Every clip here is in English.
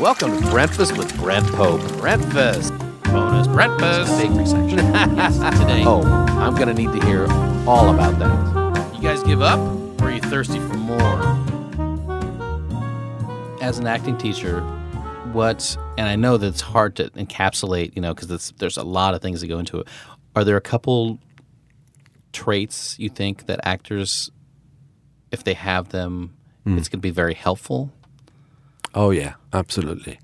Welcome to Breakfast with Brent Pope. Breakfast. Bonus breakfast. Bakery section. today. Oh, I'm going to need to hear all about that. You guys give up? Or are you thirsty for more? As an acting teacher, what, and I know that it's hard to encapsulate, you know, because there's a lot of things that go into it. Are there a couple traits you think that actors, if they have them, hmm. it's going to be very helpful? Oh yeah, absolutely.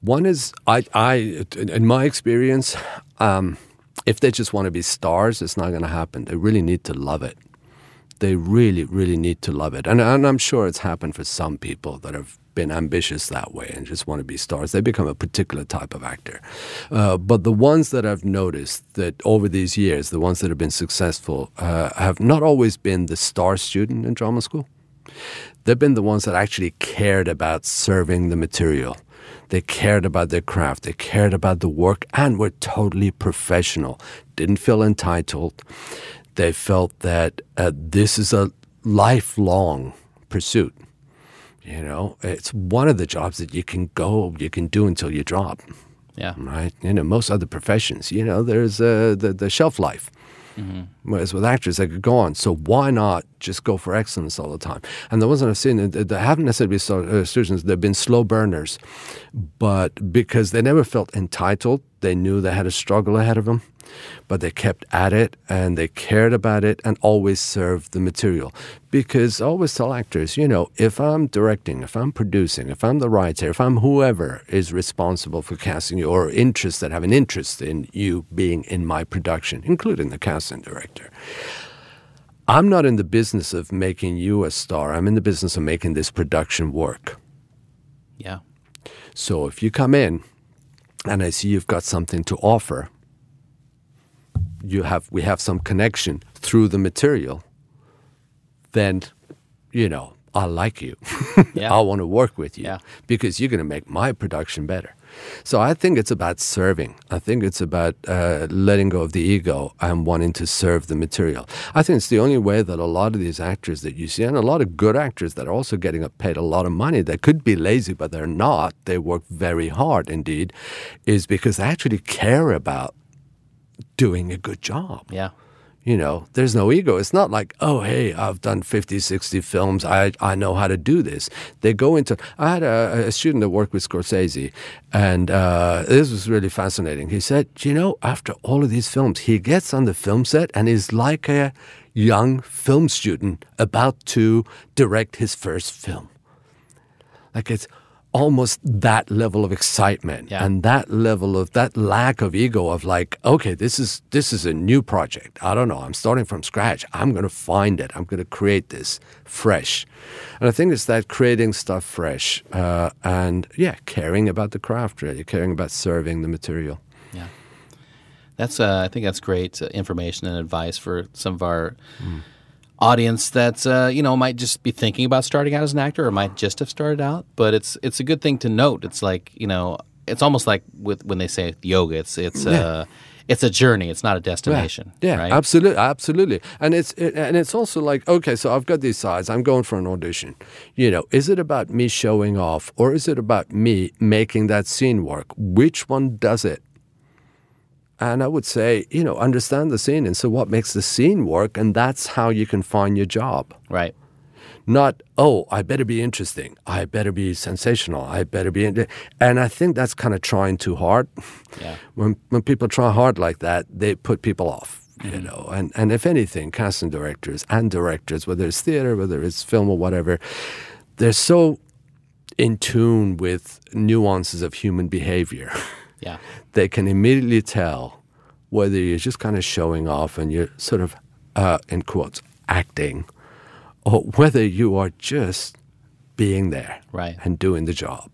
One is I, I in my experience, um, if they just want to be stars, it's not going to happen. They really need to love it. They really, really need to love it, and, and I'm sure it's happened for some people that have been ambitious that way and just want to be stars. They become a particular type of actor. Uh, but the ones that I've noticed that over these years, the ones that have been successful, uh, have not always been the star student in drama school they've been the ones that actually cared about serving the material. They cared about their craft, they cared about the work, and were totally professional. Didn't feel entitled. They felt that uh, this is a lifelong pursuit. You know, it's one of the jobs that you can go, you can do until you drop. Yeah. Right. You know, most other professions, you know, there's uh, the the shelf life. Whereas with actors, they could go on. So why not just go for excellence all the time? And the ones that I've seen, they haven't necessarily been uh, students, they've been slow burners. But because they never felt entitled, they knew they had a struggle ahead of them. But they kept at it and they cared about it and always served the material. Because I always tell actors, you know, if I'm directing, if I'm producing, if I'm the writer, if I'm whoever is responsible for casting you or interests that have an interest in you being in my production, including the casting director, I'm not in the business of making you a star. I'm in the business of making this production work. Yeah. So if you come in and I see you've got something to offer, you have we have some connection through the material, then you know, I like you. Yeah. I want to work with you Yeah. because you're going to make my production better. So I think it's about serving. I think it's about uh, letting go of the ego and wanting to serve the material. I think it's the only way that a lot of these actors that you see, and a lot of good actors that are also getting paid a lot of money, that could be lazy, but they're not. They work very hard indeed, is because they actually care about doing a good job. Yeah. You know, there's no ego. It's not like, oh, hey, I've done 50, 60 films. I, I know how to do this. They go into. I had a, a student that worked with Scorsese, and uh, this was really fascinating. He said, you know, after all of these films, he gets on the film set and is like a young film student about to direct his first film. Like it's almost that level of excitement Yeah. and that level of that lack of ego of like okay this is this is a new project. I don't know. I'm starting from scratch. I'm going to find it. I'm going to create this fresh. And i think it's that creating stuff fresh uh, and yeah caring about the craft really caring about serving the material. Yeah, that's. Uh, I think that's great uh, information and advice for some of our audience that uh, you know might just be thinking about starting out as an actor or might just have started out. But it's it's a good thing to note. It's like you know, it's almost like with when they say yoga. It's it's uh, it's a journey. It's not a destination. Yeah, right? absolutely, absolutely. And it's it, and it's also like okay, so I've got these sides. I'm going for an audition. You know, is it about me showing off, or is it about me making that scene work? Which one does it? And I would say, you know, understand the scene, and so what makes the scene work, and that's how you can find your job. Right. Not, oh, I better be interesting. I better be sensational. I better be. In-. And I think that's kind of trying too hard. Yeah. When when people try hard like that, they put people off. You mm-hmm. know, and and if anything, casting directors and directors, whether it's theater, whether it's film or whatever, they're so in tune with nuances of human behavior. Yeah. they can immediately tell whether you're just kind of showing off and you're sort of, uh, in quotes, acting, or whether you are just being there Right. and doing the job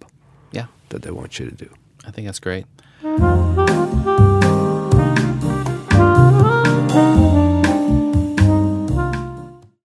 Yeah. that they want you to do. I think that's great.